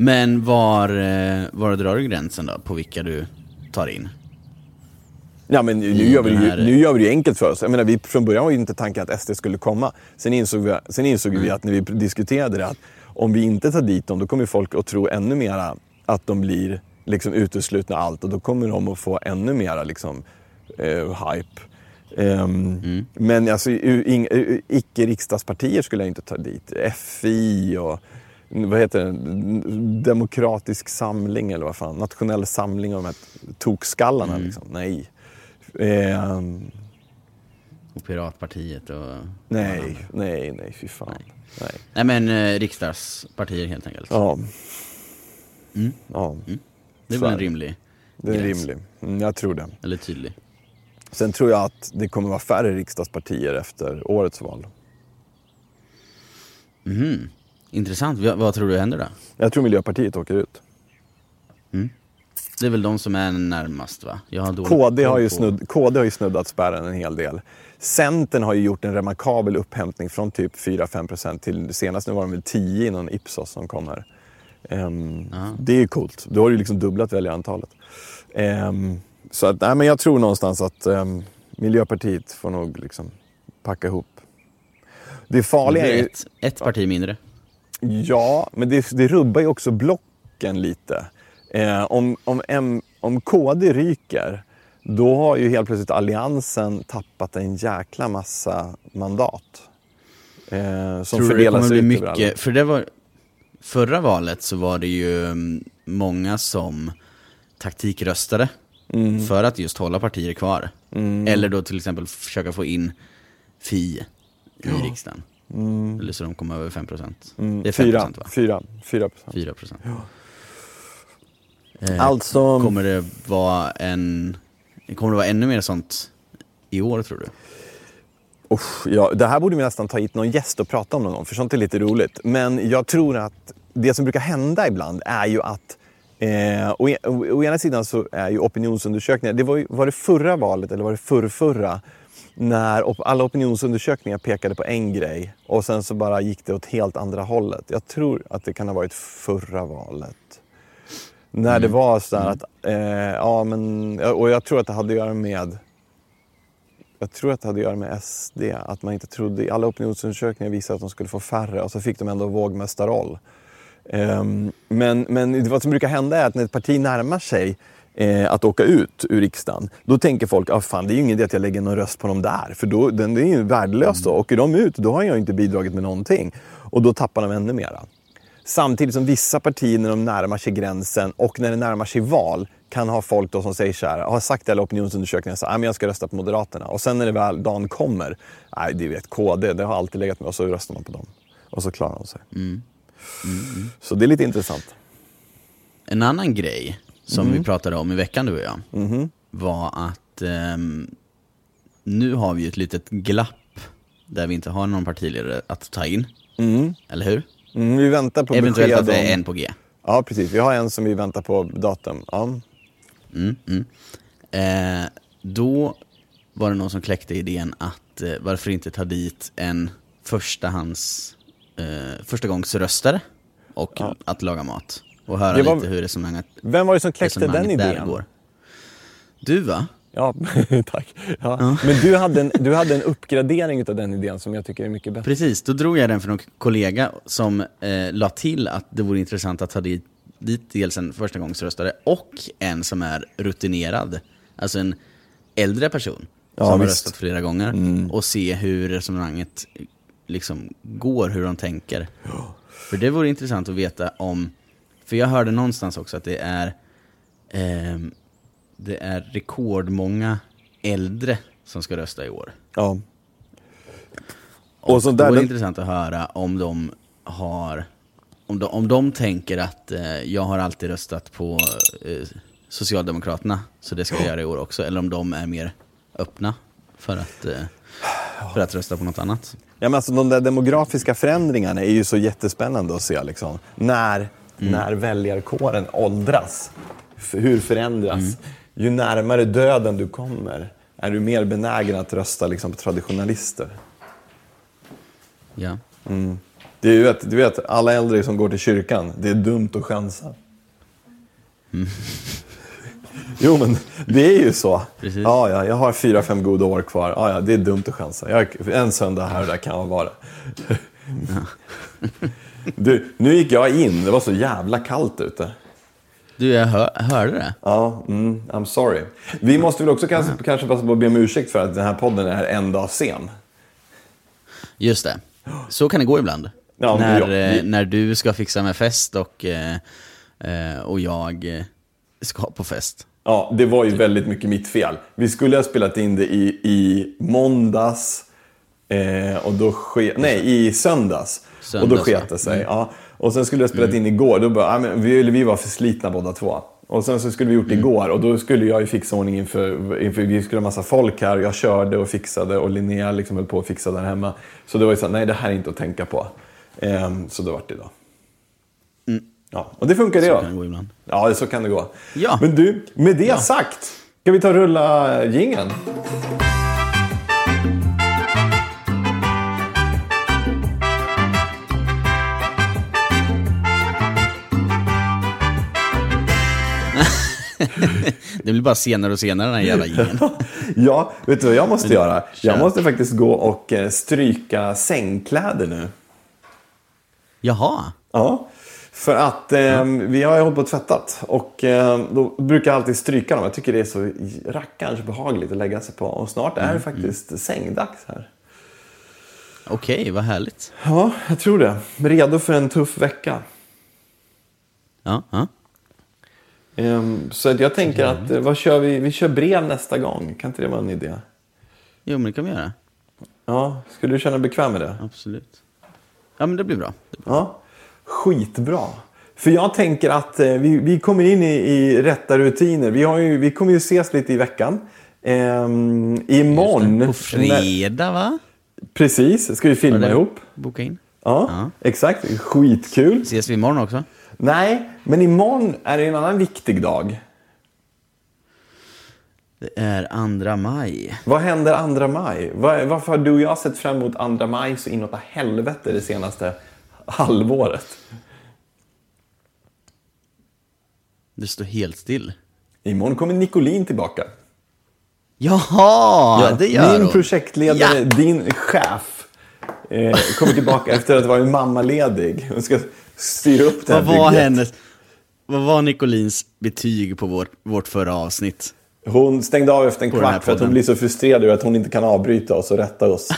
Men var, eh, var drar du gränsen då, på vilka du tar in? Ja, men nu, I gör vi, ju- här- nu gör vi det ju enkelt för oss. Jag menar, vi, från början var ju inte tanken att SD skulle komma. Sen insåg vi, sen insåg vi att när vi diskuterade det att om vi inte tar dit dem då kommer folk att tro ännu mera att de blir liksom uteslutna allt och då kommer de att få ännu mera liksom, eh, hype. Ehm, Men alltså, icke-riksdagspartier skulle jag inte ta dit. FI och vad heter det? Demokratisk samling eller vad fan? Nationell samling av de här tokskallarna. Liksom. Nej. Ehm, Och Piratpartiet och... nej, nej, nej, fy fan. Nej. Nej men eh, riksdagspartier helt enkelt. Ja. Mm. ja, det är väl en rimlig, det är gräns. rimligt. Mm, jag tror det. eller tydlig. Sen tror jag att det kommer vara färre riksdagspartier efter årets val. Mhm. Intressant. Vad, tror du händer då? Jag tror Miljöpartiet åker ut. Det är väl de som är närmast va? Har KD har, ju snudd, KD har ju snuddat spärren en hel del. Centern har ju gjort en remarkabel upphämtning från typ 4-5% till senast nu var de väl 10 i någon Ipsos som kommer. Ehm, Ja. Det är ju coolt. Då har du liksom dubblat väljarantalet. Ehm, så att, nej, men jag tror någonstans att ehm, Miljöpartiet får nog liksom packa ihop. Det Det farliga är ju... ett, ett parti mindre. Ja, men det, det rubbar ju också blocken lite. Eh, om, om, M, om KD ryker, då har ju helt plötsligt Alliansen tappat en jäkla massa mandat. Eh, som Tror du det fördelas kommer bli mycket, för det var, förra valet så var det ju mm, många som taktikröstade Mm. för att just hålla partier kvar. Eller då till exempel försöka få in Fi i riksdagen. Eller så de kom över 5%. Mm, Det är 5% fyra, va? fyra, fyra procent. 4%. Eh, Alltså, Kommer det vara en, kommer det vara ännu mer sånt i år tror du? usch, ja, det här borde vi nästan ta hit någon gäst och prata om någon gång, för sånt är lite roligt. Men jag tror att det som brukar hända ibland är ju att Eh, å, å, å ena sidan så är ju opinionsundersökningar, det var, ju, var det förra valet eller var det förrförra? När alla opinionsundersökningar pekade på en grej och sen så bara gick det åt helt andra hållet. Jag tror att det kan ha varit förra valet. När det var så här att, eh, ja men, och jag tror att det hade att göra med jag tror att det hade att göra med SD, att man inte trodde, alla opinionsundersökningar visade att de skulle få färre och så fick de ändå vågmästarroll. Ehm, men, men vad som brukar hända är att när ett parti närmar sig eh, att åka ut ur riksdagen, då tänker folk ah, fan det är ju ingen idé att jag lägger någon röst på dem där, för då, den, det är ju värdelöst då. Åker de ut, då har jag inte bidragit med någonting. Och då tappar de ännu mera. Samtidigt som vissa partier när de närmar sig gränsen och när det närmar sig val kan ha folk då som säger så här, har sagt i alla opinionsundersökningar så här, "Ah, men jag ska rösta på Moderaterna. Och sen när det väl dagen kommer, nej du vet KD, det har alltid legat med och så röstar man på dem. Och så klarar de sig. Så det är lite intressant. En annan grej som Mm. vi pratade om i veckan du och jag Mhm. var att ehm, nu har vi ju ett litet glapp där vi inte har någon partiledare att ta in. Eller hur? Mm, vi väntar på Eventuellt besked att det är en på G. Ja, precis. Vi har en som vi väntar på datum. Ja. Mm, mm. Eh, då var det någon som kläckte idén att eh, varför inte ta dit en förstahands, eh, förstagångsröstare och att laga mat. Och höra Det var- lite hur resonemanget, Vem var det som kläckte den idén? går. Du va? Ja, tack. Ja. Men du hade, en, du hade en uppgradering av den idén som jag tycker är mycket bättre. Precis, då drog jag den för en kollega som eh, la till att det vore intressant att ta dit, dit dels en förstagångsröstare och en som är rutinerad. Alltså en äldre person Ja, som har visst. röstat flera gånger och se hur resonemanget liksom går, hur de tänker. För det vore intressant att veta om, för jag hörde någonstans också att det är ehm, det är rekordmånga äldre som ska rösta i år. Ja. Och, Och så då där- är det intressant att höra om de har om de, om de tänker att eh, jag har alltid röstat på eh, Socialdemokraterna, så det ska jag göra i år också. Eller om de är mer öppna för att, eh, för att rösta på något annat. Ja, men alltså, de där demografiska förändringarna är ju så jättespännande att se. Liksom. När, Mm. när väljarkåren åldras. Hur förändras? Ju närmare döden du kommer, är du mer benägen att rösta liksom, på traditionalister. Ja. Det är ju du vet, alla äldre som går till kyrkan, det är dumt att chansa. Jo, men det är ju så. Precis. Ja, ja, jag har fyra, fem goda år kvar. Ja, ja, det är dumt att chansa. Jag, en söndag här och där kan jag vara. Du, nu gick jag in. Det var så jävla kallt ute. Du, jag hör, hörde det. Ja, mm, I'm sorry. Vi måste väl också kanske, kanske passa på att be om ursäkt för att den här podden är en dag sen. Just det. Så kan det gå ibland. Ja, när, ja, vi- eh, när du ska fixa med fest och, eh, eh, och jag ska på fest. Ja, det var ju väldigt mycket mitt fel. Vi skulle ha spelat in det i, i måndags eh, och då ske, nej, i söndags. Och då sket det sig. Ja. Och sen skulle jag spelat in igår. Då bara, ja, men vi, vi var för slitna båda två. Och sen så skulle vi gjort det igår och då skulle jag ju fixa ordning inför, inför vi skulle ha massa folk här. Jag körde och fixade och Linnea liksom höll på att fixa där hemma. Så det var ju så här, nej det här är inte att tänka på. Ehm, så då vart det idag. Ja, och det funkar det Så ja. kan det gå ibland. Ja, så kan det gå. Ja. Men du, med det sagt, ska vi ta och rulla jingeln? Det blir bara senare och senare den här jävla jingeln. Ja, vet du vad jag måste göra? Jag måste faktiskt gå och eh, stryka sängkläder nu. Jaha. Ja, för att eh, vi har ju hållit på och tvättat och eh, då brukar jag alltid stryka dem. Jag tycker det är så rackarns behagligt att lägga sig på. Och snart är det faktiskt sängdags här. Okej, vad härligt. Ja, jag tror det. Redo för en tuff vecka. Ja, ja. Ehm, Så att jag tänker att, eh, vad kör vi? Vi kör brev nästa gång. Kan inte det vara en idé? Jo, men det kan vi göra. Ja, skulle du känna dig bekväm med det? Absolut. Ja, men det blir bra. Ja, skitbra. För jag tänker att eh, vi, vi kommer in i, i rätta rutiner. Vi, har ju, vi kommer ju ses lite i veckan. Ehm, imorgon. På fredag, va? Precis, ska vi filma det ihop. Boka in. Ja, Ja. exakt. Skitkul. Ses vi imorgon också? Nej, men imorgon är det en annan viktig dag. Det är andra maj. Vad händer andra maj? Var, varför har du och jag sett fram emot andra maj så inåt helvete det senaste halvåret? Det står helt still. Imorgon kommer Nicolin tillbaka. Jaha, det gör Min hon. projektledare, Ja. din chef, eh, kommer tillbaka efter att ha varit mammaledig. Hon ska styra upp det här Vad var bygget. hennes... Vad var Nicolins betyg på vårt, vårt förra avsnitt? Hon stängde av efter en På kvart för att hon blir så frustrerad över att hon inte kan avbryta oss och rätta oss.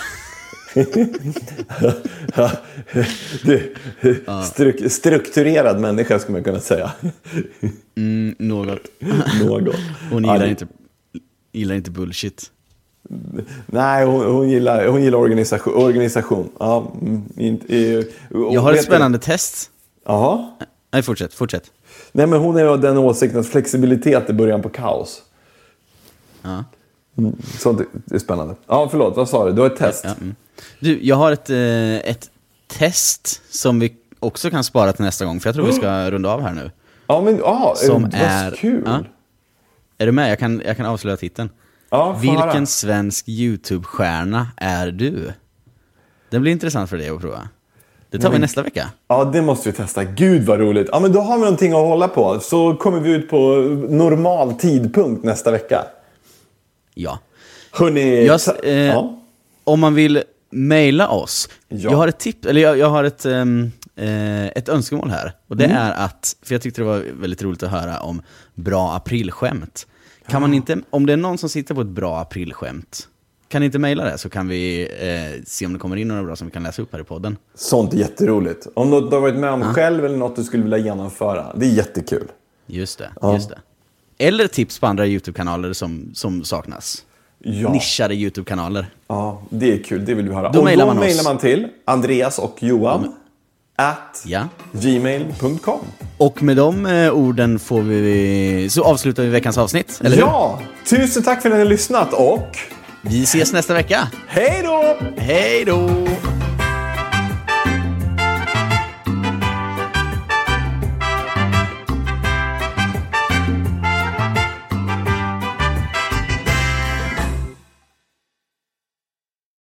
Det, struk, strukturerad människa skulle man kunna säga. Mm, något. Något. Hon gillar, inte, gillar inte bullshit. Nej, hon, hon, gillar, hon gillar organisation. organisation. Ja, mm, inte, eh, och Jag har ett du- spännande test. Jaha. Nej, fortsätt, fortsätt. Nej, men hon är av den åsikten att flexibilitet är början på kaos. Ja. Sånt är spännande. Ja, förlåt. Vad sa du? Du har ett test? Ja, mm. Du, jag har ett, eh, ett test som vi också kan spara till nästa gång, för jag tror vi ska runda av här nu. Ja, men ja, Som vad är... kul. Ja. Är du med? Jag kan, jag kan avslöja titeln. Ja, Vilken svensk YouTube-stjärna är du? Det blir intressant för dig att prova. Det tar vi nästa vecka. Ja, det måste vi testa. Gud vad roligt. Ja, men då har vi någonting att hålla på. Så kommer vi ut på normal tidpunkt nästa vecka. Ja. Hörrni, Jag, eh, ja. Om man vill mejla oss, Ja. jag har ett tips, eller jag, jag har ett, ehm, eh, ett önskemål här. Och Mm. det är att, för jag tyckte det var väldigt roligt att höra om bra aprilskämt. Kan man inte, om det är någon som sitter på ett bra aprilskämt, kan ni inte mejla det så kan vi eh, se om det kommer in några bra som vi kan läsa upp här i podden. Sånt är jätteroligt. Om något du har varit med om själv eller något du skulle vilja genomföra. Det är jättekul. Just det, Ja. just det. Eller tips på andra YouTube-kanaler som, som saknas. Ja. Nischade YouTube-kanaler. Ja, det är kul. Det vill vi höra. Då och då man mejlar man till Andreas och Johan at Ja. gmail.com. Och med de eh, orden får vi, så avslutar vi veckans avsnitt, eller hur? Ja! Tusen tack för att ni har lyssnat och Vi ses nästa vecka. hej då! Hej då!